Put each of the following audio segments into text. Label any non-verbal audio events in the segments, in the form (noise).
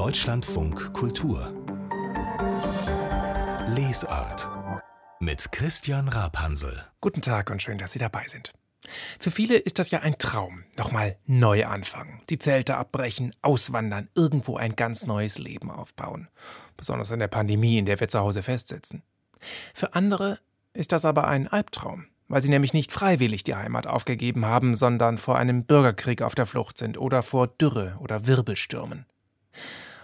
Deutschlandfunk Kultur Lesart mit Christian Rapansel. Guten Tag und schön, dass Sie dabei sind. Für viele ist das ja ein Traum. Nochmal neu anfangen. Die Zelte abbrechen, auswandern, irgendwo ein ganz neues Leben aufbauen. Besonders in der Pandemie, in der wir zu Hause festsitzen. Für andere ist das aber ein Albtraum, weil sie nämlich nicht freiwillig die Heimat aufgegeben haben, sondern vor einem Bürgerkrieg auf der Flucht sind oder vor Dürre oder Wirbelstürmen.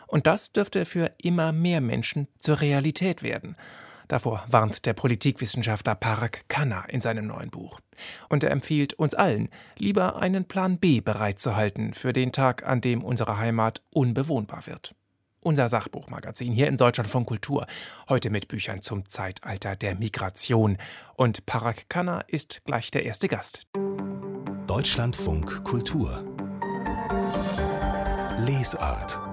Und das dürfte für immer mehr Menschen zur Realität werden. Davor warnt der Politikwissenschaftler Parag Khanna in seinem neuen Buch. Und er empfiehlt uns allen, lieber einen Plan B bereitzuhalten für den Tag, an dem unsere Heimat unbewohnbar wird. Unser Sachbuchmagazin hier in Deutschland von Kultur. Heute mit Büchern zum Zeitalter der Migration. Und Parag Khanna ist gleich der erste Gast. Deutschlandfunk Kultur Lesart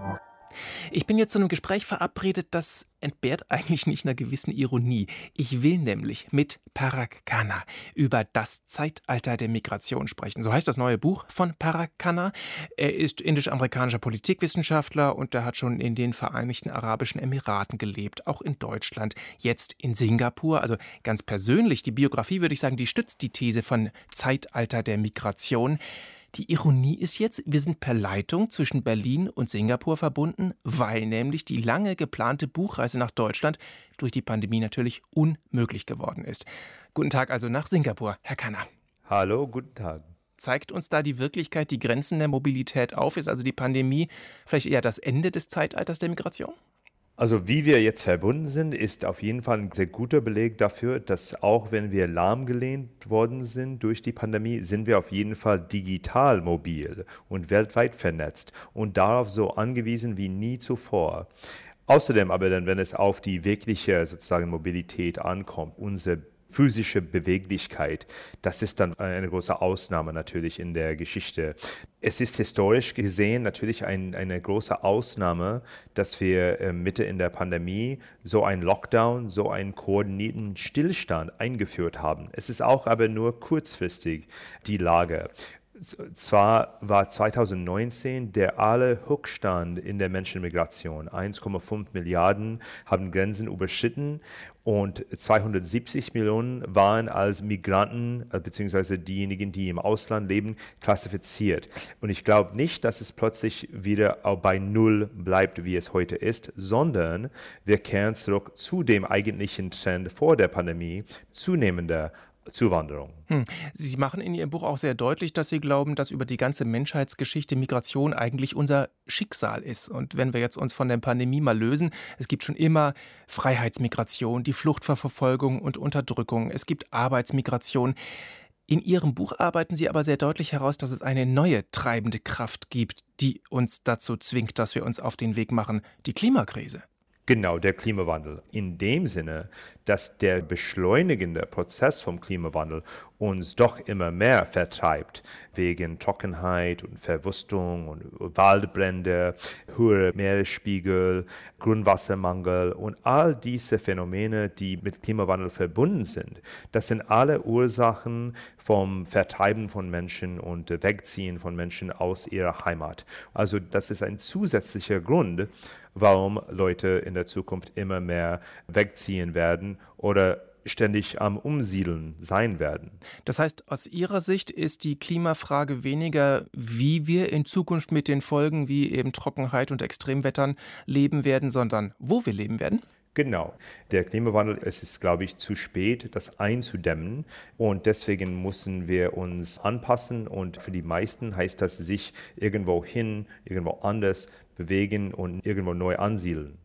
ich bin jetzt zu einem Gespräch verabredet, das entbehrt eigentlich nicht einer gewissen Ironie. Ich will nämlich mit Parag Khanna über das Zeitalter der Migration sprechen. So heißt das neue Buch von Parag Khanna. Er ist indisch-amerikanischer Politikwissenschaftler und er hat schon in den Vereinigten Arabischen Emiraten gelebt, auch in Deutschland, jetzt in Singapur. Also ganz persönlich, die Biografie würde ich sagen, die stützt die These von Zeitalter der Migration. Die Ironie ist jetzt, wir sind per Leitung zwischen Berlin und Singapur verbunden, weil nämlich die lange geplante Buchreise nach Deutschland durch die Pandemie natürlich unmöglich geworden ist. Guten Tag also nach Singapur, Herr Kanner. Hallo, guten Tag. Zeigt uns da die Wirklichkeit die Grenzen der Mobilität auf? Ist also die Pandemie vielleicht eher das Ende des Zeitalters der Migration? Also wie wir jetzt verbunden sind, ist auf jeden Fall ein sehr guter Beleg dafür, dass auch wenn wir lahmgelehnt worden sind durch die Pandemie, sind wir auf jeden Fall digital mobil und weltweit vernetzt und darauf so angewiesen wie nie zuvor. Außerdem aber dann, wenn es auf die wirkliche sozusagen Mobilität ankommt, unser physische Beweglichkeit. Das ist dann eine große Ausnahme natürlich in der Geschichte. Es ist historisch gesehen natürlich ein, eine große Ausnahme, dass wir äh, Mitte in der Pandemie so einen Lockdown, so einen koordinierten Stillstand eingeführt haben. Es ist auch aber nur kurzfristig die Lage. Zwar war 2019 der alle Höchststand in der Menschenmigration. 1,5 Milliarden haben Grenzen überschritten und 270 Millionen waren als Migranten äh, bzw. diejenigen, die im Ausland leben, klassifiziert. Und ich glaube nicht, dass es plötzlich wieder bei Null bleibt, wie es heute ist, sondern wir kehren zurück zu dem eigentlichen Trend vor der Pandemie, zunehmender Zuwanderung. Hm. Sie machen in Ihrem Buch auch sehr deutlich, dass Sie glauben, dass über die ganze Menschheitsgeschichte Migration eigentlich unser Schicksal ist. Und wenn wir jetzt uns von der Pandemie mal lösen, es gibt schon immer Freiheitsmigration, die Flucht vor Verfolgung und Unterdrückung, es gibt Arbeitsmigration. In Ihrem Buch arbeiten Sie aber sehr deutlich heraus, dass es eine neue treibende Kraft gibt, die uns dazu zwingt, dass wir uns auf den Weg machen, die Klimakrise. Genau, der Klimawandel. In dem Sinne, dass der beschleunigende Prozess vom Klimawandel uns doch immer mehr vertreibt, wegen Trockenheit und Verwüstung und Waldbrände, höhere Meeresspiegel, Grundwassermangel und all diese Phänomene, die mit Klimawandel verbunden sind. Das sind alle Ursachen vom Vertreiben von Menschen und Wegziehen von Menschen aus ihrer Heimat. Also das ist ein zusätzlicher Grund, warum Leute in der Zukunft immer mehr wegziehen werden oder ständig am Umsiedeln sein werden. Das heißt, aus Ihrer Sicht ist die Klimafrage weniger, wie wir in Zukunft mit den Folgen wie eben Trockenheit und Extremwettern leben werden, sondern wo wir leben werden? Genau. Der Klimawandel, es ist, glaube ich, zu spät, das einzudämmen. Und deswegen müssen wir uns anpassen. Und für die meisten heißt das, sich irgendwo hin, irgendwo anders bewegen und irgendwo neu ansiedeln.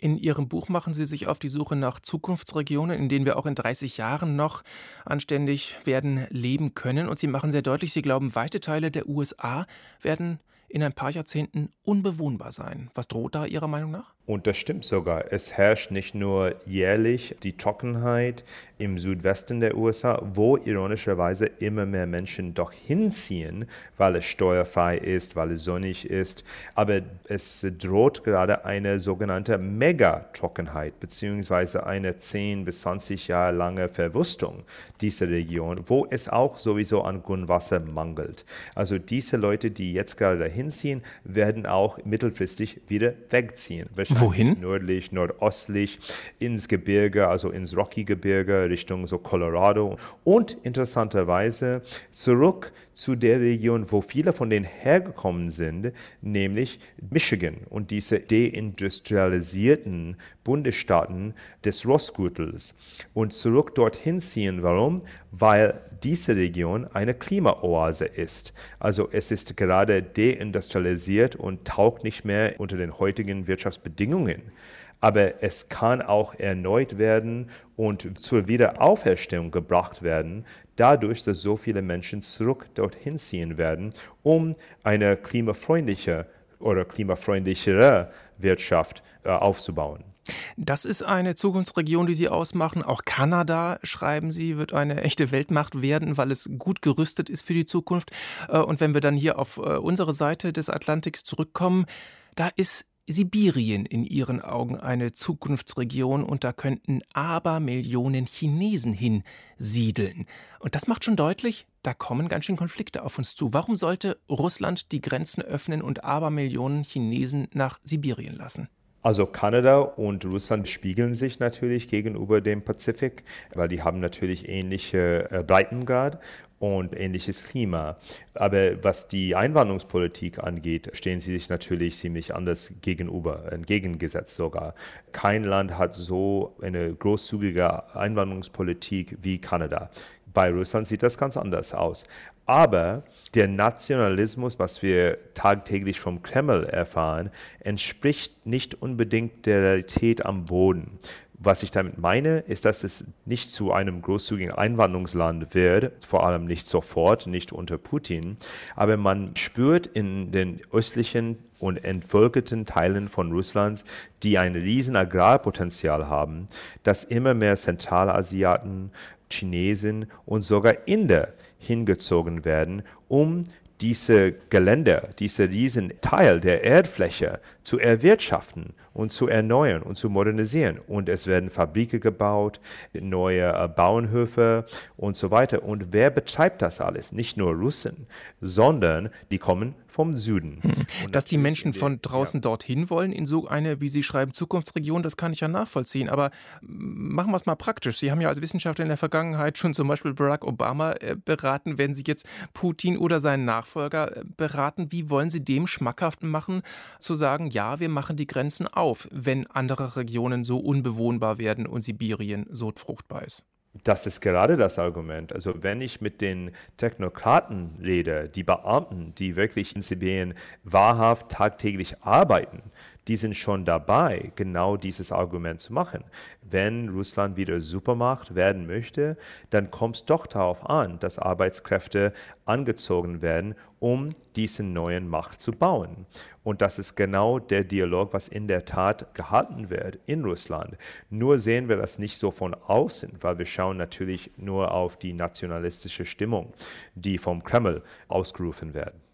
In Ihrem Buch machen Sie sich auf die Suche nach Zukunftsregionen, in denen wir auch in 30 Jahren noch anständig werden leben können. Und Sie machen sehr deutlich, Sie glauben, weite Teile der USA werden in ein paar Jahrzehnten unbewohnbar sein. Was droht da Ihrer Meinung nach? Und das stimmt sogar. Es herrscht nicht nur jährlich die Trockenheit im Südwesten der USA, wo ironischerweise immer mehr Menschen doch hinziehen, weil es steuerfrei ist, weil es sonnig ist. Aber es droht gerade eine sogenannte Megatrockenheit, beziehungsweise eine 10 bis 20 Jahre lange Verwüstung dieser Region, wo es auch sowieso an Grundwasser mangelt. Also diese Leute, die jetzt gerade dahin ziehen, werden auch mittelfristig wieder wegziehen. Wohin? Nördlich, nordostlich, ins Gebirge, also ins Rocky-Gebirge, Richtung so Colorado und interessanterweise zurück zu der Region, wo viele von denen hergekommen sind, nämlich Michigan und diese deindustrialisierten Bundesstaaten des Rossgürtels und zurück dorthin ziehen. Warum? Weil diese Region eine Klimaoase ist. Also es ist gerade deindustrialisiert und taugt nicht mehr unter den heutigen Wirtschaftsbedingungen aber es kann auch erneut werden und zur Wiederauferstehung gebracht werden, dadurch, dass so viele Menschen zurück dorthin ziehen werden, um eine klimafreundliche oder klimafreundlichere Wirtschaft äh, aufzubauen. Das ist eine Zukunftsregion, die Sie ausmachen. Auch Kanada, schreiben Sie, wird eine echte Weltmacht werden, weil es gut gerüstet ist für die Zukunft. Äh, und wenn wir dann hier auf äh, unsere Seite des Atlantiks zurückkommen, da ist Sibirien in ihren Augen eine Zukunftsregion und da könnten Abermillionen Chinesen hinsiedeln. Und das macht schon deutlich, da kommen ganz schön Konflikte auf uns zu. Warum sollte Russland die Grenzen öffnen und Abermillionen Chinesen nach Sibirien lassen? Also Kanada und Russland spiegeln sich natürlich gegenüber dem Pazifik, weil die haben natürlich ähnliche äh, Breitengrad und ähnliches Klima. Aber was die Einwanderungspolitik angeht, stehen sie sich natürlich ziemlich anders gegenüber, entgegengesetzt sogar. Kein Land hat so eine großzügige Einwanderungspolitik wie Kanada. Bei Russland sieht das ganz anders aus. Aber der Nationalismus, was wir tagtäglich vom Kreml erfahren, entspricht nicht unbedingt der Realität am Boden. Was ich damit meine, ist, dass es nicht zu einem großzügigen Einwanderungsland wird, vor allem nicht sofort, nicht unter Putin, aber man spürt in den östlichen und entvölkerten Teilen von Russlands, die ein riesen Agrarpotenzial haben, dass immer mehr Zentralasiaten, Chinesen und sogar Inder hingezogen werden, um diese Gelände, diese riesen Teil der Erdfläche zu erwirtschaften und zu erneuern und zu modernisieren. Und es werden Fabriken gebaut, neue äh, Bauernhöfe und so weiter. Und wer betreibt das alles? Nicht nur Russen, sondern die kommen vom Süden. Hm. Dass die Menschen von draußen ja. dorthin wollen, in so eine, wie Sie schreiben, Zukunftsregion, das kann ich ja nachvollziehen. Aber machen wir es mal praktisch. Sie haben ja als Wissenschaftler in der Vergangenheit schon zum Beispiel Barack Obama äh, beraten. Werden Sie jetzt Putin oder seinen Nachfolger äh, beraten, wie wollen Sie dem schmackhaft machen, zu sagen, ja, wir machen die Grenzen auf, wenn andere Regionen so unbewohnbar werden und Sibirien so fruchtbar ist? Das ist gerade das Argument. Also wenn ich mit den Technokraten rede, die Beamten, die wirklich in Sibirien wahrhaft tagtäglich arbeiten, die sind schon dabei, genau dieses Argument zu machen. Wenn Russland wieder Supermacht werden möchte, dann kommt es doch darauf an, dass Arbeitskräfte angezogen werden, um diese neuen Macht zu bauen. Und das ist genau der Dialog, was in der Tat gehalten wird in Russland. Nur sehen wir das nicht so von außen, weil wir schauen natürlich nur auf die nationalistische Stimmung, die vom Kreml ausgerufen werden.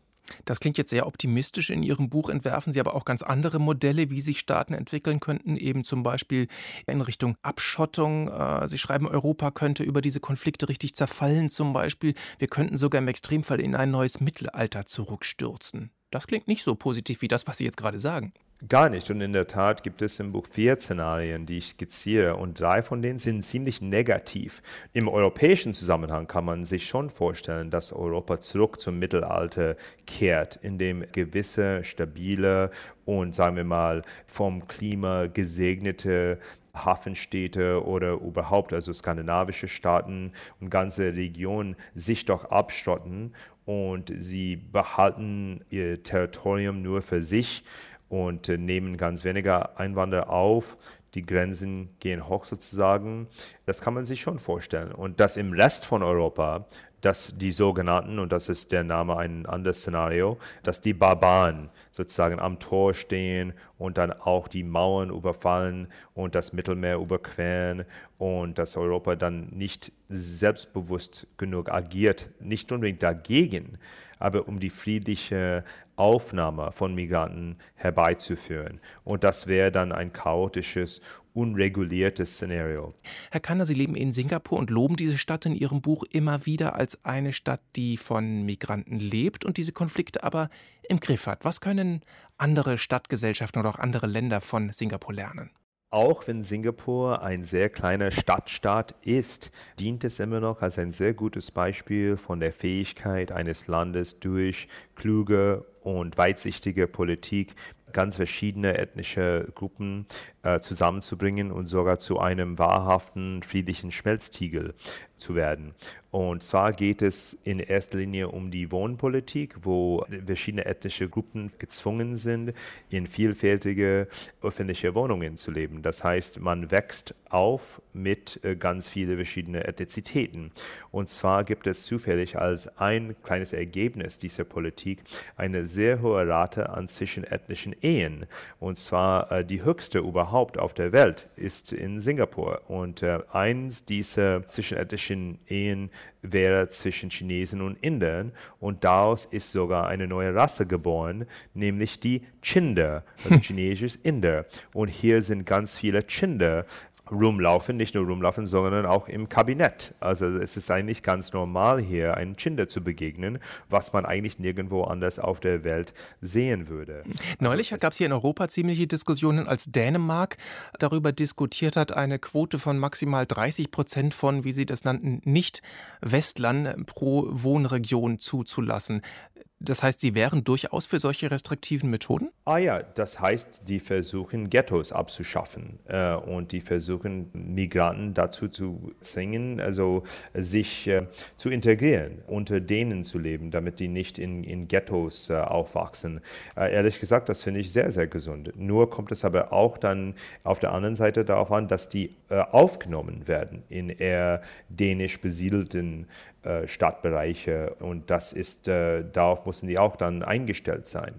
Das klingt jetzt sehr optimistisch. In Ihrem Buch entwerfen Sie aber auch ganz andere Modelle, wie sich Staaten entwickeln könnten, eben zum Beispiel in Richtung Abschottung. Äh, Sie schreiben, Europa könnte über diese Konflikte richtig zerfallen, zum Beispiel. Wir könnten sogar im Extremfall in ein neues Mittelalter zurückstürzen. Das klingt nicht so positiv wie das, was Sie jetzt gerade sagen. Gar nicht. Und in der Tat gibt es im Buch vier Szenarien, die ich skizziere. Und drei von denen sind ziemlich negativ. Im europäischen Zusammenhang kann man sich schon vorstellen, dass Europa zurück zum Mittelalter kehrt, in dem gewisse, stabile und sagen wir mal vom Klima gesegnete Hafenstädte oder überhaupt also skandinavische Staaten und ganze Regionen sich doch abstotten und sie behalten ihr Territorium nur für sich und äh, nehmen ganz weniger Einwanderer auf. Die Grenzen gehen hoch sozusagen. Das kann man sich schon vorstellen. Und dass im Rest von Europa, dass die sogenannten, und das ist der Name ein anderes Szenario, dass die Barbaren sozusagen am Tor stehen und dann auch die Mauern überfallen und das Mittelmeer überqueren und dass Europa dann nicht selbstbewusst genug agiert, nicht unbedingt dagegen, aber um die friedliche Aufnahme von Migranten herbeizuführen. Und das wäre dann ein chaotisches, unreguliertes Szenario. Herr Kanner, Sie leben in Singapur und loben diese Stadt in Ihrem Buch immer wieder als eine Stadt, die von Migranten lebt und diese Konflikte aber im Griff hat. Was können andere Stadtgesellschaften oder auch andere Länder von Singapur lernen? Auch wenn Singapur ein sehr kleiner Stadtstaat ist, dient es immer noch als ein sehr gutes Beispiel von der Fähigkeit eines Landes durch kluge und weitsichtige Politik ganz verschiedene ethnische Gruppen äh, zusammenzubringen und sogar zu einem wahrhaften friedlichen Schmelztiegel zu werden. Und zwar geht es in erster Linie um die Wohnpolitik, wo verschiedene ethnische Gruppen gezwungen sind, in vielfältige öffentliche Wohnungen zu leben. Das heißt, man wächst auf mit äh, ganz vielen verschiedenen Ethnizitäten. Und zwar gibt es zufällig als ein kleines Ergebnis dieser Politik eine sehr hohe Rate an zwischenethnischen Ehen. Und zwar äh, die höchste überhaupt auf der Welt ist in Singapur. Und äh, eins dieser zwischenethnischen Ehen wäre zwischen Chinesen und Indern und daraus ist sogar eine neue Rasse geboren, nämlich die Chinder, also (laughs) chinesisch Inder. Und hier sind ganz viele Chinder rumlaufen, nicht nur rumlaufen, sondern auch im Kabinett. Also es ist eigentlich ganz normal hier, einen Chinder zu begegnen, was man eigentlich nirgendwo anders auf der Welt sehen würde. Neulich gab es hier in Europa ziemliche Diskussionen, als Dänemark darüber diskutiert hat, eine Quote von maximal 30 Prozent von, wie Sie das nannten, Nicht-Westlern pro Wohnregion zuzulassen. Das heißt, Sie wären durchaus für solche restriktiven Methoden? Ah ja, das heißt, die versuchen Ghettos abzuschaffen äh, und die versuchen Migranten dazu zu zwingen, also sich äh, zu integrieren, unter denen zu leben, damit die nicht in, in Ghettos äh, aufwachsen. Äh, ehrlich gesagt, das finde ich sehr, sehr gesund. Nur kommt es aber auch dann auf der anderen Seite darauf an, dass die äh, aufgenommen werden in eher dänisch besiedelten Stadtbereiche und das ist, darauf müssen die auch dann eingestellt sein.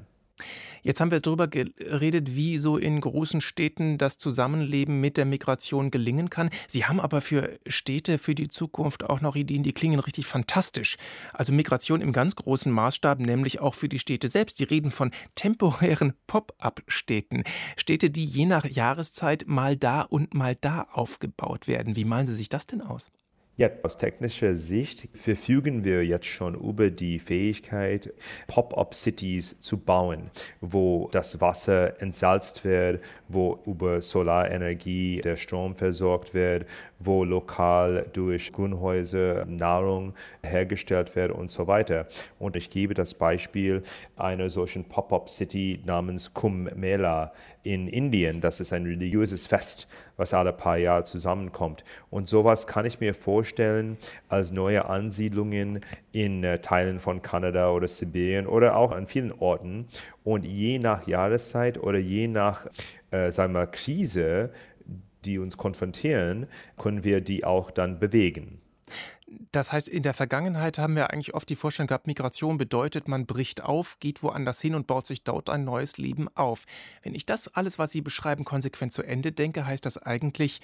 Jetzt haben wir darüber geredet, wie so in großen Städten das Zusammenleben mit der Migration gelingen kann. Sie haben aber für Städte für die Zukunft auch noch Ideen, die klingen richtig fantastisch. Also Migration im ganz großen Maßstab, nämlich auch für die Städte selbst. Sie reden von temporären Pop-up-Städten. Städte, die je nach Jahreszeit mal da und mal da aufgebaut werden. Wie malen Sie sich das denn aus? Ja, aus technischer Sicht verfügen wir jetzt schon über die Fähigkeit, Pop-up-Cities zu bauen, wo das Wasser entsalzt wird, wo über Solarenergie der Strom versorgt wird, wo lokal durch Grünhäuser Nahrung hergestellt wird und so weiter. Und ich gebe das Beispiel einer solchen Pop-up-City namens Kumbh Mela in Indien. Das ist ein religiöses Fest, was alle paar Jahre zusammenkommt. Und sowas kann ich mir vorstellen als neue Ansiedlungen in äh, Teilen von Kanada oder Sibirien oder auch an vielen Orten. Und je nach Jahreszeit oder je nach äh, sagen wir, Krise, die uns konfrontieren, können wir die auch dann bewegen. Das heißt, in der Vergangenheit haben wir eigentlich oft die Vorstellung gehabt, Migration bedeutet, man bricht auf, geht woanders hin und baut sich dort ein neues Leben auf. Wenn ich das alles, was Sie beschreiben, konsequent zu Ende denke, heißt das eigentlich,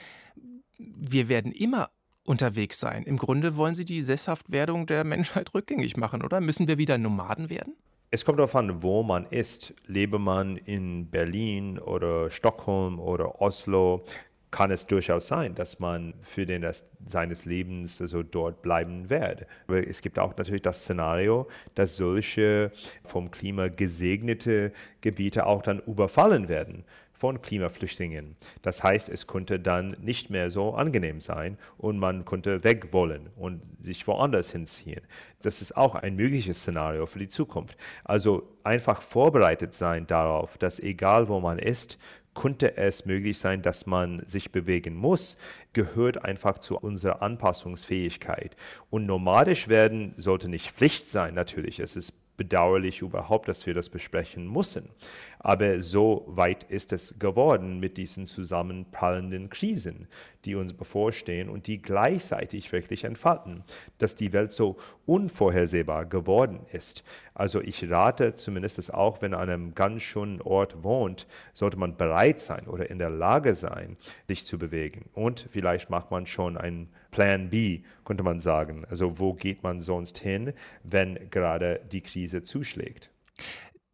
wir werden immer unterwegs sein. Im Grunde wollen Sie die Sesshaftwerdung der Menschheit (laughs) rückgängig machen, oder? Müssen wir wieder Nomaden werden? Es kommt darauf an, wo man ist. Lebe man in Berlin oder Stockholm oder Oslo, kann es durchaus sein, dass man für den Rest seines Lebens also dort bleiben wird. Aber es gibt auch natürlich das Szenario, dass solche vom Klima gesegnete Gebiete auch dann überfallen werden von Klimaflüchtlingen. Das heißt, es könnte dann nicht mehr so angenehm sein und man könnte weg wollen und sich woanders hinziehen. Das ist auch ein mögliches Szenario für die Zukunft. Also einfach vorbereitet sein darauf, dass egal wo man ist, könnte es möglich sein, dass man sich bewegen muss, gehört einfach zu unserer Anpassungsfähigkeit. Und nomadisch werden sollte nicht Pflicht sein, natürlich. Es ist bedauerlich überhaupt, dass wir das besprechen müssen. Aber so weit ist es geworden mit diesen zusammenprallenden Krisen, die uns bevorstehen und die gleichzeitig wirklich entfalten, dass die Welt so unvorhersehbar geworden ist. Also ich rate zumindest auch, wenn an einem ganz schönen Ort wohnt, sollte man bereit sein oder in der Lage sein, sich zu bewegen. Und vielleicht macht man schon einen Plan B, könnte man sagen. Also wo geht man sonst hin, wenn gerade die Krise zuschlägt?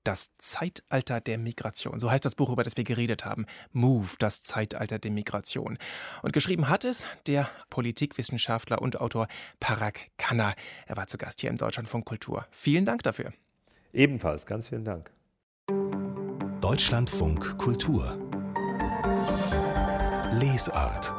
Das Zeitalter der Migration. So heißt das Buch, über das wir geredet haben. Move, das Zeitalter der Migration. Und geschrieben hat es der Politikwissenschaftler und Autor Parag Khanna. Er war zu Gast hier im Deutschlandfunk Kultur. Vielen Dank dafür. Ebenfalls, ganz vielen Dank. Deutschlandfunk Kultur Lesart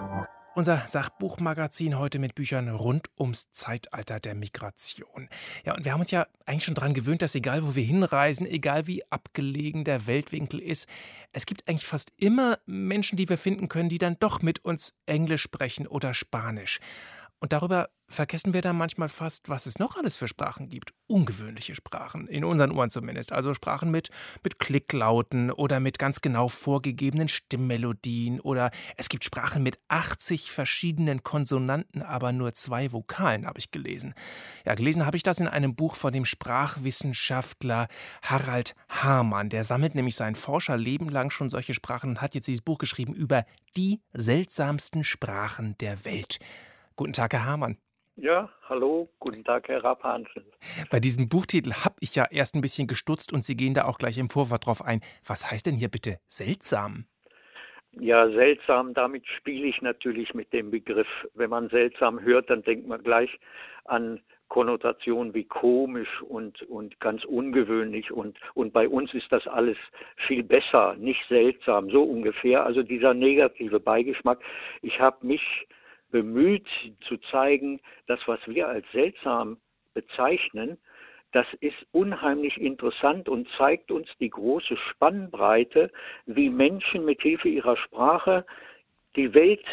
unser Sachbuchmagazin heute mit Büchern rund ums Zeitalter der Migration. Ja, und wir haben uns ja eigentlich schon daran gewöhnt, dass egal wo wir hinreisen, egal wie abgelegen der Weltwinkel ist, es gibt eigentlich fast immer Menschen, die wir finden können, die dann doch mit uns Englisch sprechen oder Spanisch. Und darüber vergessen wir dann manchmal fast, was es noch alles für Sprachen gibt. Ungewöhnliche Sprachen, in unseren Ohren zumindest. Also Sprachen mit, mit Klicklauten oder mit ganz genau vorgegebenen Stimmmelodien. Oder es gibt Sprachen mit 80 verschiedenen Konsonanten, aber nur zwei Vokalen, habe ich gelesen. Ja, gelesen habe ich das in einem Buch von dem Sprachwissenschaftler Harald Hamann. Der sammelt nämlich sein Forscherleben lang schon solche Sprachen und hat jetzt dieses Buch geschrieben über die seltsamsten Sprachen der Welt. Guten Tag, Herr Hamann. Ja, hallo, guten Tag, Herr Rapansen. Bei diesem Buchtitel habe ich ja erst ein bisschen gestutzt und Sie gehen da auch gleich im Vorwort drauf ein. Was heißt denn hier bitte seltsam? Ja, seltsam, damit spiele ich natürlich mit dem Begriff. Wenn man seltsam hört, dann denkt man gleich an Konnotationen wie komisch und, und ganz ungewöhnlich und, und bei uns ist das alles viel besser, nicht seltsam, so ungefähr. Also dieser negative Beigeschmack. Ich habe mich bemüht zu zeigen, dass was wir als seltsam bezeichnen, das ist unheimlich interessant und zeigt uns die große Spannbreite, wie Menschen mit Hilfe ihrer Sprache die Welt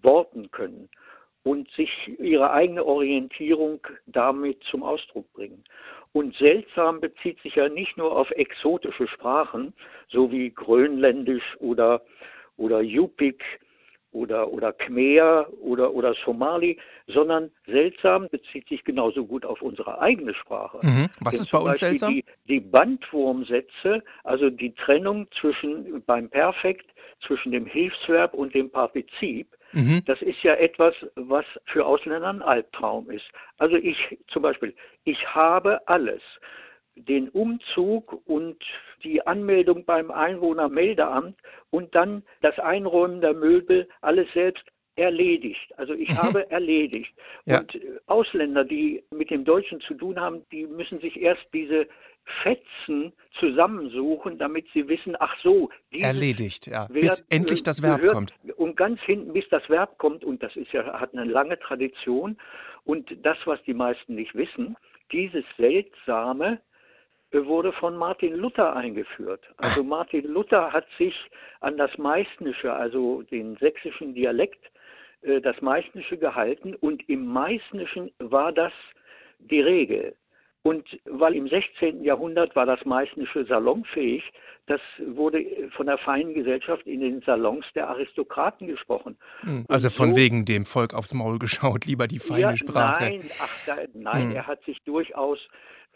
worten können und sich ihre eigene Orientierung damit zum Ausdruck bringen. Und seltsam bezieht sich ja nicht nur auf exotische Sprachen, so wie Grönländisch oder, oder Yupik, oder, oder Khmer oder, oder Somali, sondern seltsam bezieht sich genauso gut auf unsere eigene Sprache. Mhm. Was Denn ist bei uns Beispiel seltsam? Die, die Bandwurmsätze, also die Trennung zwischen beim Perfekt zwischen dem Hilfsverb und dem Partizip, mhm. das ist ja etwas, was für Ausländer ein Albtraum ist. Also ich zum Beispiel, ich habe alles den Umzug und die Anmeldung beim Einwohnermeldeamt und dann das Einräumen der Möbel alles selbst erledigt. Also ich mhm. habe erledigt. (laughs) Ja. Und Ausländer, die mit dem Deutschen zu tun haben, die müssen sich erst diese Fetzen zusammensuchen, damit sie wissen, ach so, erledigt, ja, bis endlich das Verb gehört, kommt. Und ganz hinten, bis das Verb kommt, und das ist ja, hat eine lange Tradition. Und das, was die meisten nicht wissen, dieses Seltsame wurde von Martin Luther eingeführt. Also Martin Luther hat sich an das Meißnische, also den sächsischen Dialekt, äh, das Meißnische gehalten und im Meißnischen war das die Regel. Und weil im 16. Jahrhundert war das Meißnische salonfähig, das wurde von der feinen Gesellschaft in den Salons der Aristokraten gesprochen. Hm, also von so, wegen dem Volk aufs Maul geschaut, lieber die feine ja, Sprache. Nein, ach, da, nein, hm. er hat sich durchaus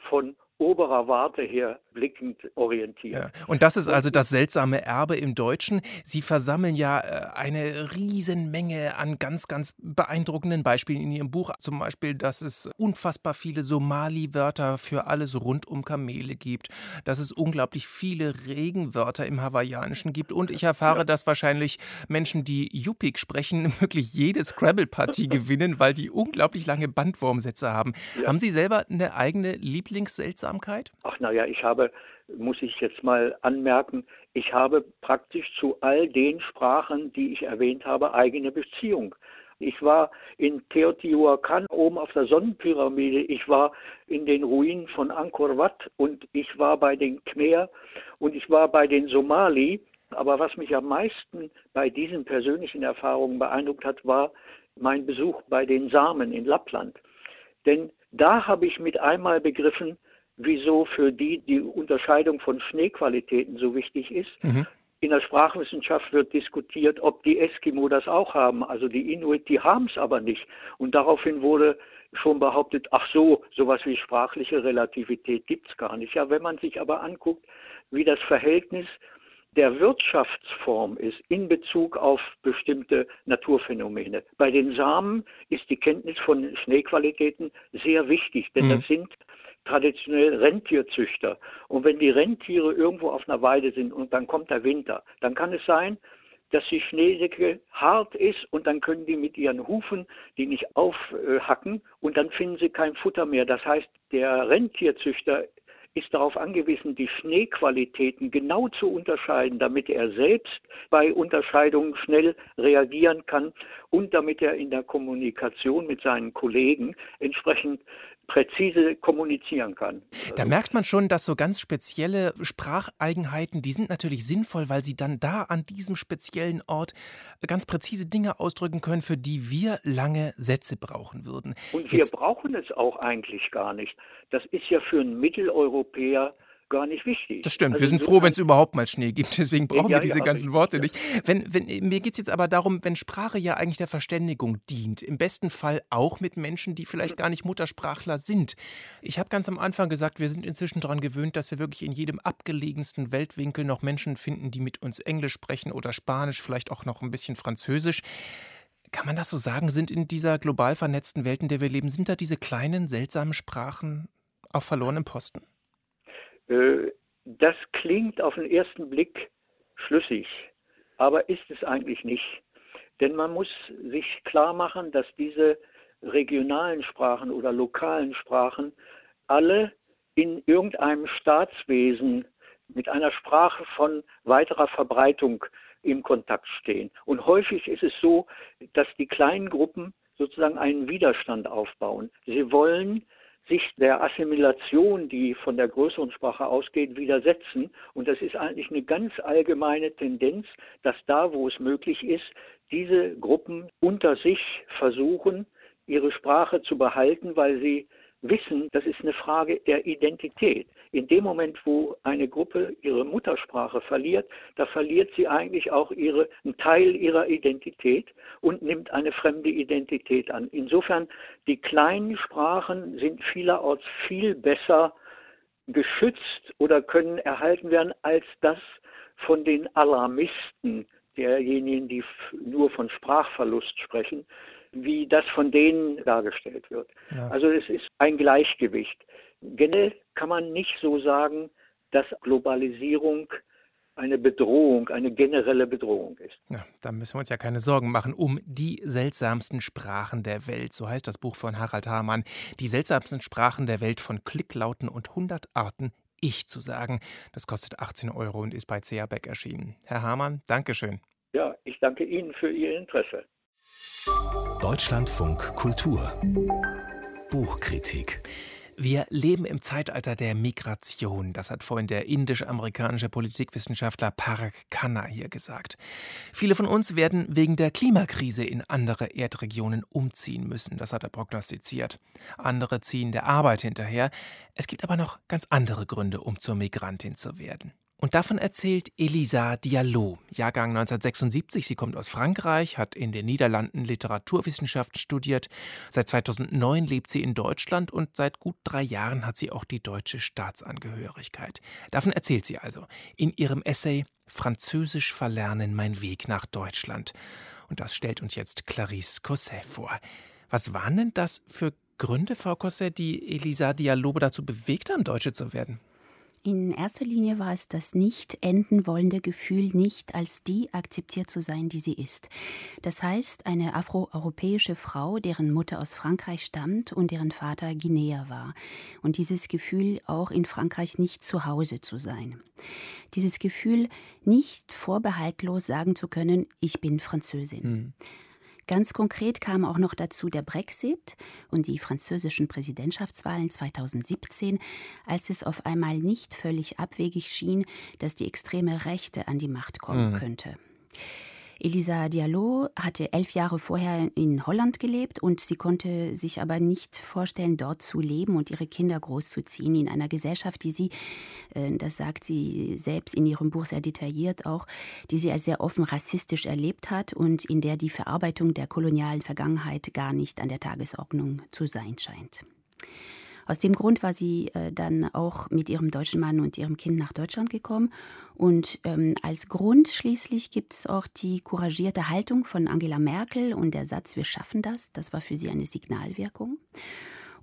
von oberer Warte her blickend orientiert. Ja. Und das ist also das seltsame Erbe im Deutschen. Sie versammeln ja äh, eine Riesenmenge an ganz, ganz beeindruckenden Beispielen in Ihrem Buch. Zum Beispiel, dass es unfassbar viele Somali-Wörter für alles rund um Kamele gibt, dass es unglaublich viele Regenwörter im Hawaiianischen gibt und ich erfahre, ja. dass wahrscheinlich Menschen, die Yupik sprechen, (laughs) wirklich jede Scrabble-Partie (laughs) gewinnen, weil die unglaublich lange Bandwurmsätze haben. Ja. Haben Sie selber eine eigene Lieblingsseltsame Seltsamkeit? Ach naja, ich habe, muss ich jetzt mal anmerken, ich habe praktisch zu all den Sprachen, die ich erwähnt habe, eigene Beziehung. Ich war in Teotihuacan oben auf der Sonnenpyramide. Ich war in den Ruinen von Angkor Wat und ich war bei den Khmer und ich war bei den Somali. Aber was mich am meisten bei diesen persönlichen Erfahrungen beeindruckt hat, war mein Besuch bei den Samen in Lappland. Denn da habe ich mit einmal begriffen, wieso für die die Unterscheidung von Schneequalitäten so wichtig ist. Mhm. In der Sprachwissenschaft wird diskutiert, ob die Eskimo das auch haben. Also die Inuit, die haben es aber nicht. Und daraufhin wurde schon behauptet, ach so, sowas wie sprachliche Relativität gibt es gar nicht. Ja, wenn man sich aber anguckt, wie das Verhältnis der Wirtschaftsform ist in Bezug auf bestimmte Naturphänomene. Bei den Samen ist die Kenntnis von Schneequalitäten sehr wichtig, denn mhm. das sind traditionell Rentierzüchter. Und wenn die Rentiere irgendwo auf einer Weide sind und dann kommt der Winter, dann kann es sein, dass die Schneedecke hart ist und dann können die mit ihren Hufen die nicht aufhacken und dann finden sie kein Futter mehr. Das heißt, der Rentierzüchter ist darauf angewiesen, die Schneequalitäten genau zu unterscheiden, damit er selbst bei Unterscheidungen schnell reagieren kann und damit er in der Kommunikation mit seinen Kollegen entsprechend präzise kommunizieren kann. Da also merkt man schon, dass so ganz spezielle Spracheigenheiten, die sind natürlich sinnvoll, weil sie dann da an diesem speziellen Ort ganz präzise Dinge ausdrücken können, für die wir lange Sätze brauchen würden. Und wir Jetzt, brauchen es auch eigentlich gar nicht. Das ist ja für einen Mitteleuropäer gar nicht wichtig. Das stimmt. Also wir sind froh, wenn es überhaupt mal Schnee gibt. (laughs) Deswegen brauchen ja, wir diese ja, ganzen Worte nicht. Wenn, wenn, mir geht es jetzt aber darum, wenn Sprache ja eigentlich der Verständigung dient, im besten Fall auch mit Menschen, die vielleicht gar nicht Muttersprachler sind. Ich habe ganz am Anfang gesagt, wir sind inzwischen daran gewöhnt, dass wir wirklich in jedem abgelegensten Weltwinkel noch Menschen finden, die mit uns Englisch sprechen oder Spanisch, vielleicht auch noch ein bisschen Französisch. Kann man das so sagen? Sind in dieser global vernetzten Welt, in der wir leben, sind da diese kleinen, seltsamen Sprachen auf verlorenem Posten? Äh, das klingt auf den ersten Blick schlüssig, aber ist es eigentlich nicht. Denn man muss sich klar machen, dass diese regionalen Sprachen oder lokalen Sprachen alle in irgendeinem Staatswesen mit einer Sprache von weiterer Verbreitung im Kontakt stehen. Und häufig ist es so, dass die kleinen Gruppen sozusagen einen Widerstand aufbauen. Sie wollen sich der Assimilation, die von der größeren Sprache ausgeht, widersetzen. Und das ist eigentlich eine ganz allgemeine Tendenz, dass da, wo es möglich ist, diese Gruppen unter sich versuchen, ihre Sprache zu behalten, weil sie wissen, das ist eine Frage der Identität. In dem Moment, wo eine Gruppe ihre Muttersprache verliert, da verliert sie eigentlich auch ihre, einen Teil ihrer Identität und nimmt eine fremde Identität an. Insofern, die kleinen Sprachen sind vielerorts viel besser geschützt oder können erhalten werden als das von den Alarmisten, derjenigen, die nur von Sprachverlust sprechen, wie das von denen dargestellt wird. Ja. Also es ist ein Gleichgewicht. Generell kann man nicht so sagen, dass Globalisierung eine Bedrohung, eine generelle Bedrohung ist. Ja, da müssen wir uns ja keine Sorgen machen um die seltsamsten Sprachen der Welt. So heißt das Buch von Harald Hamann. Die seltsamsten Sprachen der Welt von Klicklauten und 100 Arten Ich zu sagen. Das kostet 18 Euro und ist bei CA Beck erschienen. Herr Hamann, Dankeschön. Ja, ich danke Ihnen für Ihr Interesse. Deutschlandfunk Kultur Buchkritik wir leben im Zeitalter der Migration. Das hat vorhin der indisch-amerikanische Politikwissenschaftler Parag Khanna hier gesagt. Viele von uns werden wegen der Klimakrise in andere Erdregionen umziehen müssen. Das hat er prognostiziert. Andere ziehen der Arbeit hinterher. Es gibt aber noch ganz andere Gründe, um zur Migrantin zu werden. Und davon erzählt Elisa Diallo, Jahrgang 1976. Sie kommt aus Frankreich, hat in den Niederlanden Literaturwissenschaft studiert. Seit 2009 lebt sie in Deutschland und seit gut drei Jahren hat sie auch die deutsche Staatsangehörigkeit. Davon erzählt sie also in ihrem Essay Französisch verlernen, mein Weg nach Deutschland. Und das stellt uns jetzt Clarisse Cosset vor. Was waren denn das für Gründe, Frau Cosset, die Elisa Diallo dazu bewegt haben, Deutsche zu werden? In erster Linie war es das nicht enden wollende Gefühl, nicht als die akzeptiert zu sein, die sie ist. Das heißt, eine afroeuropäische Frau, deren Mutter aus Frankreich stammt und deren Vater Guinea war. Und dieses Gefühl, auch in Frankreich nicht zu Hause zu sein. Dieses Gefühl, nicht vorbehaltlos sagen zu können, ich bin Französin. Hm. Ganz konkret kam auch noch dazu der Brexit und die französischen Präsidentschaftswahlen 2017, als es auf einmal nicht völlig abwegig schien, dass die extreme Rechte an die Macht kommen mhm. könnte. Elisa Diallo hatte elf Jahre vorher in Holland gelebt und sie konnte sich aber nicht vorstellen, dort zu leben und ihre Kinder großzuziehen in einer Gesellschaft, die sie, äh, das sagt sie selbst in ihrem Buch sehr detailliert auch, die sie als sehr offen rassistisch erlebt hat und in der die Verarbeitung der kolonialen Vergangenheit gar nicht an der Tagesordnung zu sein scheint. Aus dem Grund war sie äh, dann auch mit ihrem deutschen Mann und ihrem Kind nach Deutschland gekommen. Und ähm, als Grund schließlich gibt es auch die couragierte Haltung von Angela Merkel und der Satz, wir schaffen das. Das war für sie eine Signalwirkung.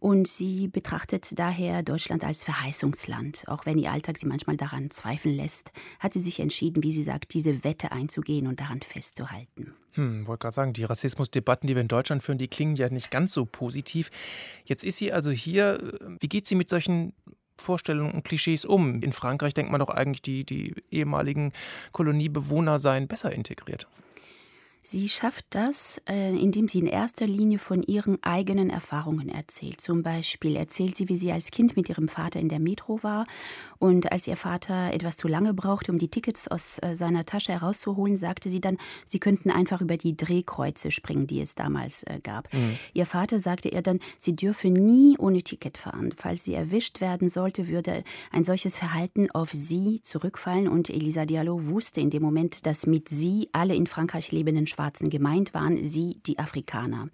Und sie betrachtet daher Deutschland als Verheißungsland. Auch wenn ihr Alltag sie manchmal daran zweifeln lässt, hat sie sich entschieden, wie sie sagt, diese Wette einzugehen und daran festzuhalten. Hm, wollte gerade sagen, die Rassismusdebatten, die wir in Deutschland führen, die klingen ja nicht ganz so positiv. Jetzt ist sie also hier. Wie geht sie mit solchen Vorstellungen und Klischees um? In Frankreich denkt man doch eigentlich, die, die ehemaligen Koloniebewohner seien besser integriert. Sie schafft das, äh, indem sie in erster Linie von ihren eigenen Erfahrungen erzählt. Zum Beispiel erzählt sie, wie sie als Kind mit ihrem Vater in der Metro war und als ihr Vater etwas zu lange brauchte, um die Tickets aus äh, seiner Tasche herauszuholen, sagte sie dann, sie könnten einfach über die Drehkreuze springen, die es damals äh, gab. Mhm. Ihr Vater sagte ihr dann, sie dürfe nie ohne Ticket fahren. Falls sie erwischt werden sollte, würde ein solches Verhalten auf sie zurückfallen und Elisa Diallo wusste in dem Moment, dass mit sie alle in Frankreich lebenden Schwarzen gemeint waren, sie die Afrikaner.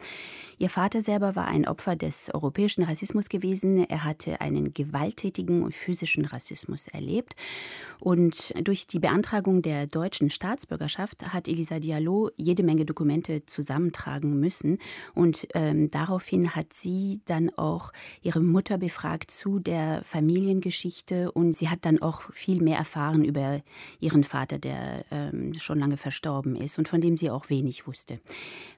Ihr Vater selber war ein Opfer des europäischen Rassismus gewesen. Er hatte einen gewalttätigen und physischen Rassismus erlebt. Und durch die Beantragung der deutschen Staatsbürgerschaft hat Elisa Diallo jede Menge Dokumente zusammentragen müssen. Und ähm, daraufhin hat sie dann auch ihre Mutter befragt zu der Familiengeschichte. Und sie hat dann auch viel mehr erfahren über ihren Vater, der ähm, schon lange verstorben ist und von dem sie auch wenig wusste.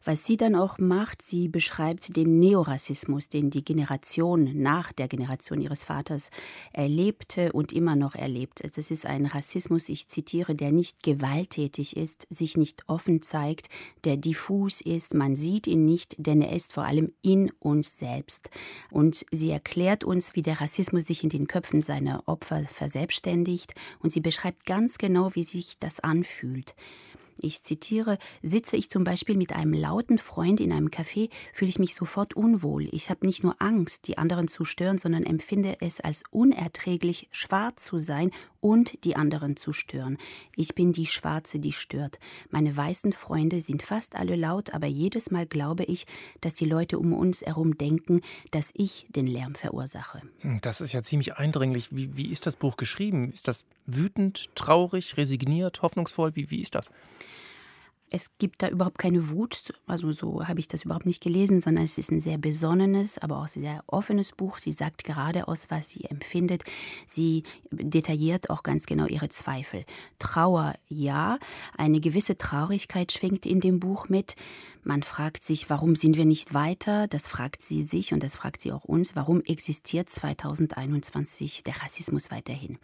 Was sie dann auch macht, sie beschreibt den Neorassismus, den die Generation nach der Generation ihres Vaters erlebte und immer noch erlebt. Es ist ein Rassismus, ich zitiere, der nicht gewalttätig ist, sich nicht offen zeigt, der diffus ist, man sieht ihn nicht, denn er ist vor allem in uns selbst. Und sie erklärt uns, wie der Rassismus sich in den Köpfen seiner Opfer verselbstständigt und sie beschreibt ganz genau, wie sich das anfühlt. Ich zitiere, sitze ich zum Beispiel mit einem lauten Freund in einem Café, fühle ich mich sofort unwohl. Ich habe nicht nur Angst, die anderen zu stören, sondern empfinde es als unerträglich, schwarz zu sein und die anderen zu stören. Ich bin die Schwarze, die stört. Meine weißen Freunde sind fast alle laut, aber jedes Mal glaube ich, dass die Leute um uns herum denken, dass ich den Lärm verursache. Hm, das ist ja ziemlich eindringlich. Wie, wie ist das Buch geschrieben? Ist das wütend, traurig, resigniert, hoffnungsvoll? Wie, wie ist das? Es gibt da überhaupt keine Wut, also so habe ich das überhaupt nicht gelesen, sondern es ist ein sehr besonnenes, aber auch sehr offenes Buch. Sie sagt geradeaus, was sie empfindet. Sie detailliert auch ganz genau ihre Zweifel. Trauer, ja, eine gewisse Traurigkeit schwingt in dem Buch mit. Man fragt sich, warum sind wir nicht weiter? Das fragt sie sich und das fragt sie auch uns. Warum existiert 2021 der Rassismus weiterhin?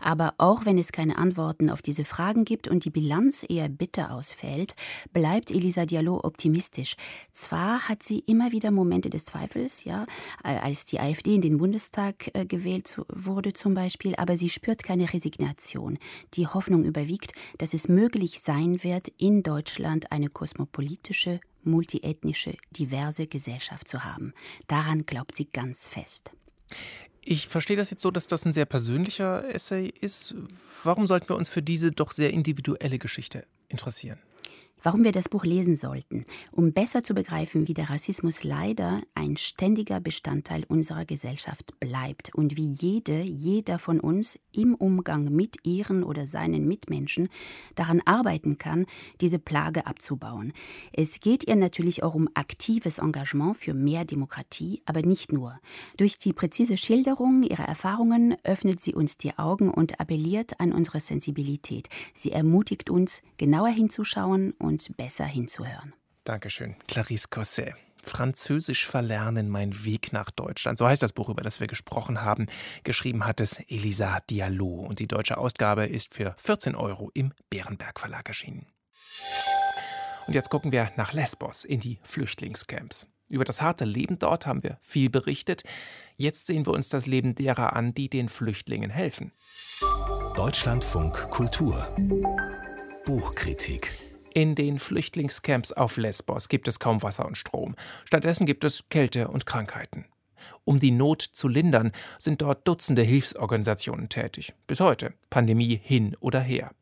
Aber auch wenn es keine Antworten auf diese Fragen gibt und die Bilanz eher bitter ausfällt, bleibt Elisa Diallo optimistisch. Zwar hat sie immer wieder Momente des Zweifels, ja, als die AfD in den Bundestag äh, gewählt wurde zum Beispiel, aber sie spürt keine Resignation. Die Hoffnung überwiegt, dass es möglich sein wird, in Deutschland eine kosmopolitische multiethnische, diverse Gesellschaft zu haben. Daran glaubt sie ganz fest. Ich verstehe das jetzt so, dass das ein sehr persönlicher Essay ist. Warum sollten wir uns für diese doch sehr individuelle Geschichte interessieren? Warum wir das Buch lesen sollten, um besser zu begreifen, wie der Rassismus leider ein ständiger Bestandteil unserer Gesellschaft bleibt und wie jede, jeder von uns im Umgang mit ihren oder seinen Mitmenschen daran arbeiten kann, diese Plage abzubauen. Es geht ihr natürlich auch um aktives Engagement für mehr Demokratie, aber nicht nur. Durch die präzise Schilderung ihrer Erfahrungen öffnet sie uns die Augen und appelliert an unsere Sensibilität. Sie ermutigt uns, genauer hinzuschauen und und besser hinzuhören. Dankeschön, Clarisse Cosset. Französisch verlernen, mein Weg nach Deutschland. So heißt das Buch, über das wir gesprochen haben. Geschrieben hat es Elisa Diallo und die deutsche Ausgabe ist für 14 Euro im Bärenberg Verlag erschienen. Und jetzt gucken wir nach Lesbos in die Flüchtlingscamps. Über das harte Leben dort haben wir viel berichtet. Jetzt sehen wir uns das Leben derer an, die den Flüchtlingen helfen. Deutschlandfunk Kultur Buchkritik In den Flüchtlingscamps auf Lesbos gibt es kaum Wasser und Strom. Stattdessen gibt es Kälte und Krankheiten. Um die Not zu lindern, sind dort Dutzende Hilfsorganisationen tätig. Bis heute, Pandemie hin oder her.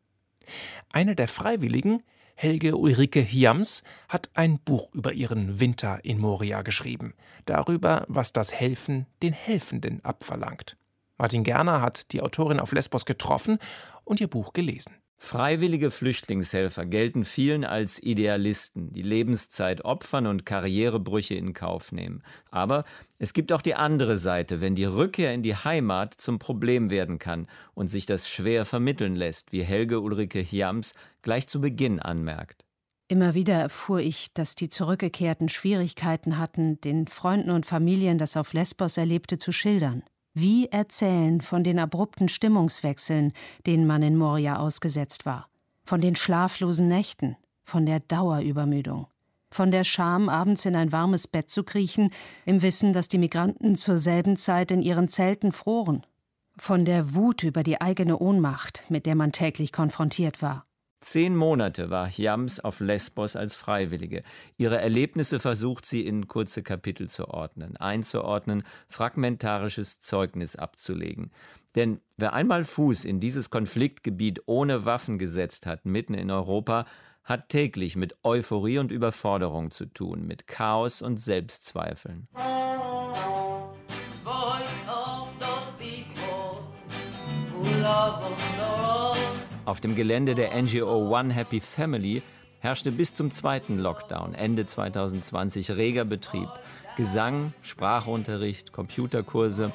Eine der Freiwilligen, Helge Ulrike Hiams, hat ein Buch über ihren Winter in Moria geschrieben. Darüber, was das Helfen den Helfenden abverlangt. Martin Gerner hat die Autorin auf Lesbos getroffen und ihr Buch gelesen. Freiwillige Flüchtlingshelfer gelten vielen als Idealisten, die Lebenszeit opfern und Karrierebrüche in Kauf nehmen. Aber es gibt auch die andere Seite, wenn die Rückkehr in die Heimat zum Problem werden kann und sich das schwer vermitteln lässt, wie Helge Ulrike Hiams gleich zu Beginn anmerkt. Immer wieder erfuhr ich, dass die Zurückgekehrten Schwierigkeiten hatten, den Freunden und Familien das auf Lesbos Erlebte zu schildern. Wie erzählen von den abrupten Stimmungswechseln, denen man in Moria ausgesetzt war, von den schlaflosen Nächten, von der Dauerübermüdung, von der Scham, abends in ein warmes Bett zu kriechen, im Wissen, dass die Migranten zur selben Zeit in ihren Zelten froren, von der Wut über die eigene Ohnmacht, mit der man täglich konfrontiert war. Zehn Monate war Jams auf Lesbos als Freiwillige. Ihre Erlebnisse versucht sie in kurze Kapitel zu ordnen, einzuordnen, fragmentarisches Zeugnis abzulegen. Denn wer einmal Fuß in dieses Konfliktgebiet ohne Waffen gesetzt hat, mitten in Europa, hat täglich mit Euphorie und Überforderung zu tun, mit Chaos und Selbstzweifeln. Voice of those people who love auf dem Gelände der NGO One Happy Family herrschte bis zum zweiten Lockdown Ende 2020 reger Betrieb. Gesang, Sprachunterricht, Computerkurse.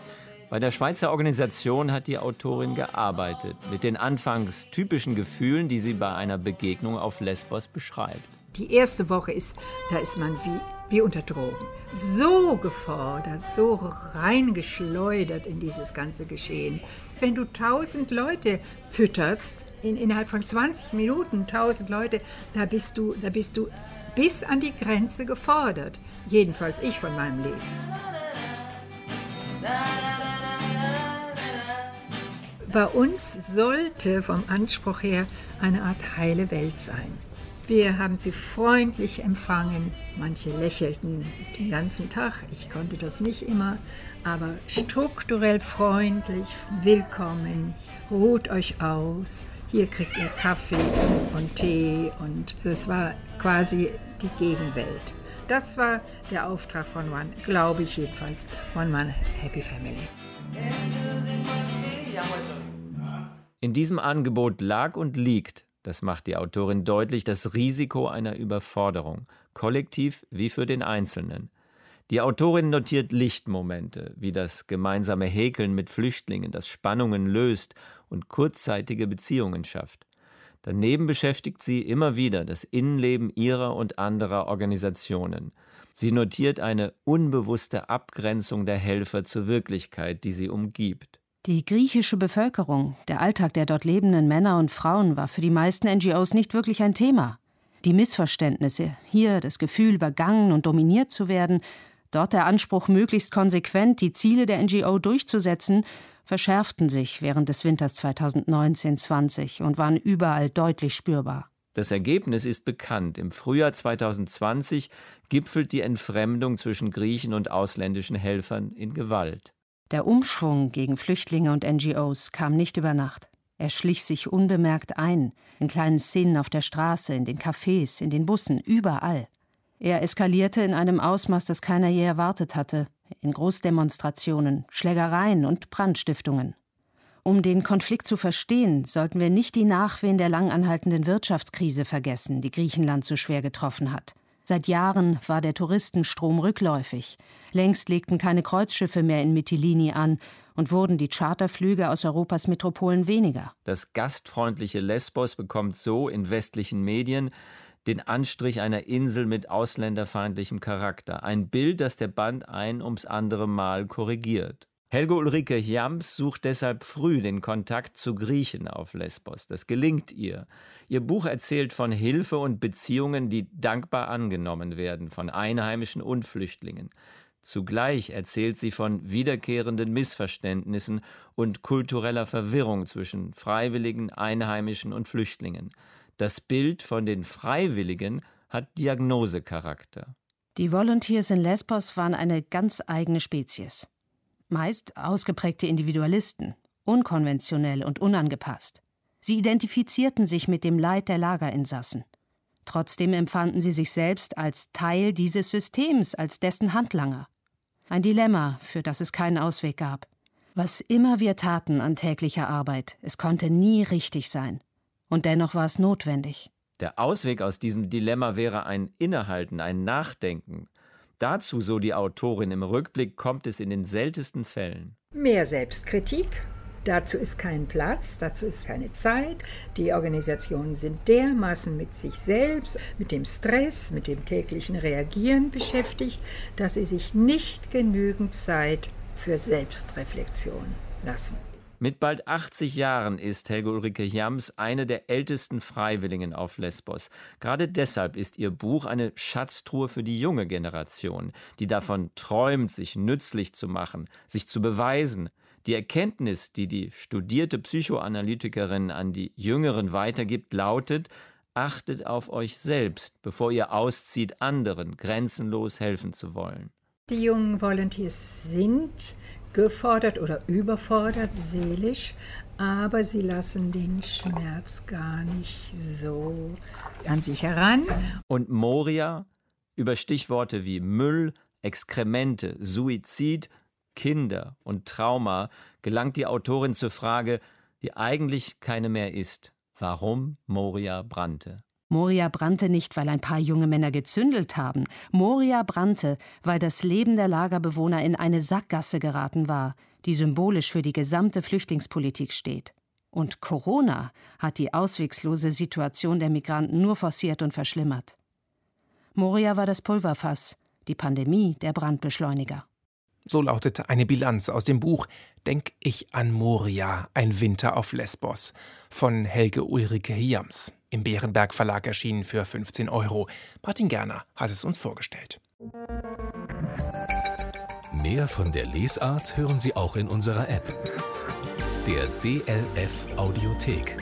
Bei der Schweizer Organisation hat die Autorin gearbeitet, mit den anfangs typischen Gefühlen, die sie bei einer Begegnung auf Lesbos beschreibt. Die erste Woche ist, da ist man wie, wie unter Drogen. So gefordert, so reingeschleudert in dieses ganze Geschehen. Wenn du tausend Leute fütterst, in, innerhalb von 20 Minuten 1000 Leute, da bist du, da bist du bis an die Grenze gefordert. Jedenfalls ich von meinem Leben. Bei uns sollte vom Anspruch her eine Art heile Welt sein. Wir haben sie freundlich empfangen. Manche lächelten den ganzen Tag. Ich konnte das nicht immer. Aber strukturell freundlich, willkommen, ruht euch aus. Hier kriegt ihr Kaffee und Tee und das war quasi die Gegenwelt. Das war der Auftrag von One, glaube ich jedenfalls, One Man Happy Family. In diesem Angebot lag und liegt, das macht die Autorin deutlich, das Risiko einer Überforderung, kollektiv wie für den Einzelnen. Die Autorin notiert Lichtmomente, wie das gemeinsame Häkeln mit Flüchtlingen, das Spannungen löst und kurzzeitige Beziehungen schafft. Daneben beschäftigt sie immer wieder das Innenleben ihrer und anderer Organisationen. Sie notiert eine unbewusste Abgrenzung der Helfer zur Wirklichkeit, die sie umgibt. Die griechische Bevölkerung, der Alltag der dort lebenden Männer und Frauen war für die meisten NGOs nicht wirklich ein Thema. Die Missverständnisse, hier das Gefühl, übergangen und dominiert zu werden, dort der Anspruch, möglichst konsequent die Ziele der NGO durchzusetzen, verschärften sich während des Winters 2019-20 und waren überall deutlich spürbar. Das Ergebnis ist bekannt. Im Frühjahr 2020 gipfelt die Entfremdung zwischen Griechen und ausländischen Helfern in Gewalt. Der Umschwung gegen Flüchtlinge und NGOs kam nicht über Nacht. Er schlich sich unbemerkt ein, in kleinen Szenen auf der Straße, in den Cafés, in den Bussen, überall. Er eskalierte in einem Ausmaß, das keiner je erwartet hatte in Großdemonstrationen, Schlägereien und Brandstiftungen. Um den Konflikt zu verstehen, sollten wir nicht die Nachwehen der langanhaltenden Wirtschaftskrise vergessen, die Griechenland so schwer getroffen hat. Seit Jahren war der Touristenstrom rückläufig. Längst legten keine Kreuzschiffe mehr in Mytilini an und wurden die Charterflüge aus Europas Metropolen weniger. Das gastfreundliche Lesbos bekommt so in westlichen Medien den Anstrich einer Insel mit ausländerfeindlichem Charakter. Ein Bild, das der Band ein ums andere Mal korrigiert. Helge Ulrike Jams sucht deshalb früh den Kontakt zu Griechen auf Lesbos. Das gelingt ihr. Ihr Buch erzählt von Hilfe und Beziehungen, die dankbar angenommen werden von Einheimischen und Flüchtlingen. Zugleich erzählt sie von wiederkehrenden Missverständnissen und kultureller Verwirrung zwischen Freiwilligen, Einheimischen und Flüchtlingen. Das Bild von den Freiwilligen hat Diagnosecharakter. Die Volunteers in Lesbos waren eine ganz eigene Spezies. Meist ausgeprägte Individualisten, unkonventionell und unangepasst. Sie identifizierten sich mit dem Leid der Lagerinsassen. Trotzdem empfanden sie sich selbst als Teil dieses Systems, als dessen Handlanger. Ein Dilemma, für das es keinen Ausweg gab. Was immer wir taten an täglicher Arbeit, es konnte nie richtig sein. Und dennoch war es notwendig. Der Ausweg aus diesem Dilemma wäre ein Innehalten, ein Nachdenken. Dazu, so die Autorin im Rückblick, kommt es in den seltensten Fällen. Mehr Selbstkritik, Dazu ist kein Platz, dazu ist keine Zeit. Die Organisationen sind dermaßen mit sich selbst, mit dem Stress, mit dem täglichen Reagieren beschäftigt, dass sie sich nicht genügend Zeit für Selbstreflexion lassen. Mit bald 80 Jahren ist Helge Ulrike Jams eine der ältesten Freiwilligen auf Lesbos. Gerade deshalb ist ihr Buch eine Schatztruhe für die junge Generation, die davon träumt, sich nützlich zu machen, sich zu beweisen, die Erkenntnis, die die studierte Psychoanalytikerin an die Jüngeren weitergibt, lautet, achtet auf euch selbst, bevor ihr auszieht, anderen grenzenlos helfen zu wollen. Die jungen Volunteers sind gefordert oder überfordert seelisch, aber sie lassen den Schmerz gar nicht so an sich heran. Und Moria über Stichworte wie Müll, Exkremente, Suizid Kinder und Trauma gelangt die Autorin zur Frage, die eigentlich keine mehr ist. Warum Moria brannte? Moria brannte nicht, weil ein paar junge Männer gezündelt haben. Moria brannte, weil das Leben der Lagerbewohner in eine Sackgasse geraten war, die symbolisch für die gesamte Flüchtlingspolitik steht. Und Corona hat die auswegslose Situation der Migranten nur forciert und verschlimmert. Moria war das Pulverfass, die Pandemie der Brandbeschleuniger. So lautete eine Bilanz aus dem Buch Denk ich an Moria, ein Winter auf Lesbos von Helge Ulrike Hiams. Im Bärenberg Verlag erschienen für 15 Euro. Martin Gerner hat es uns vorgestellt. Mehr von der Lesart hören Sie auch in unserer App. Der DLF Audiothek.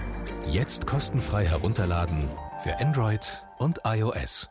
Jetzt kostenfrei herunterladen für Android und iOS.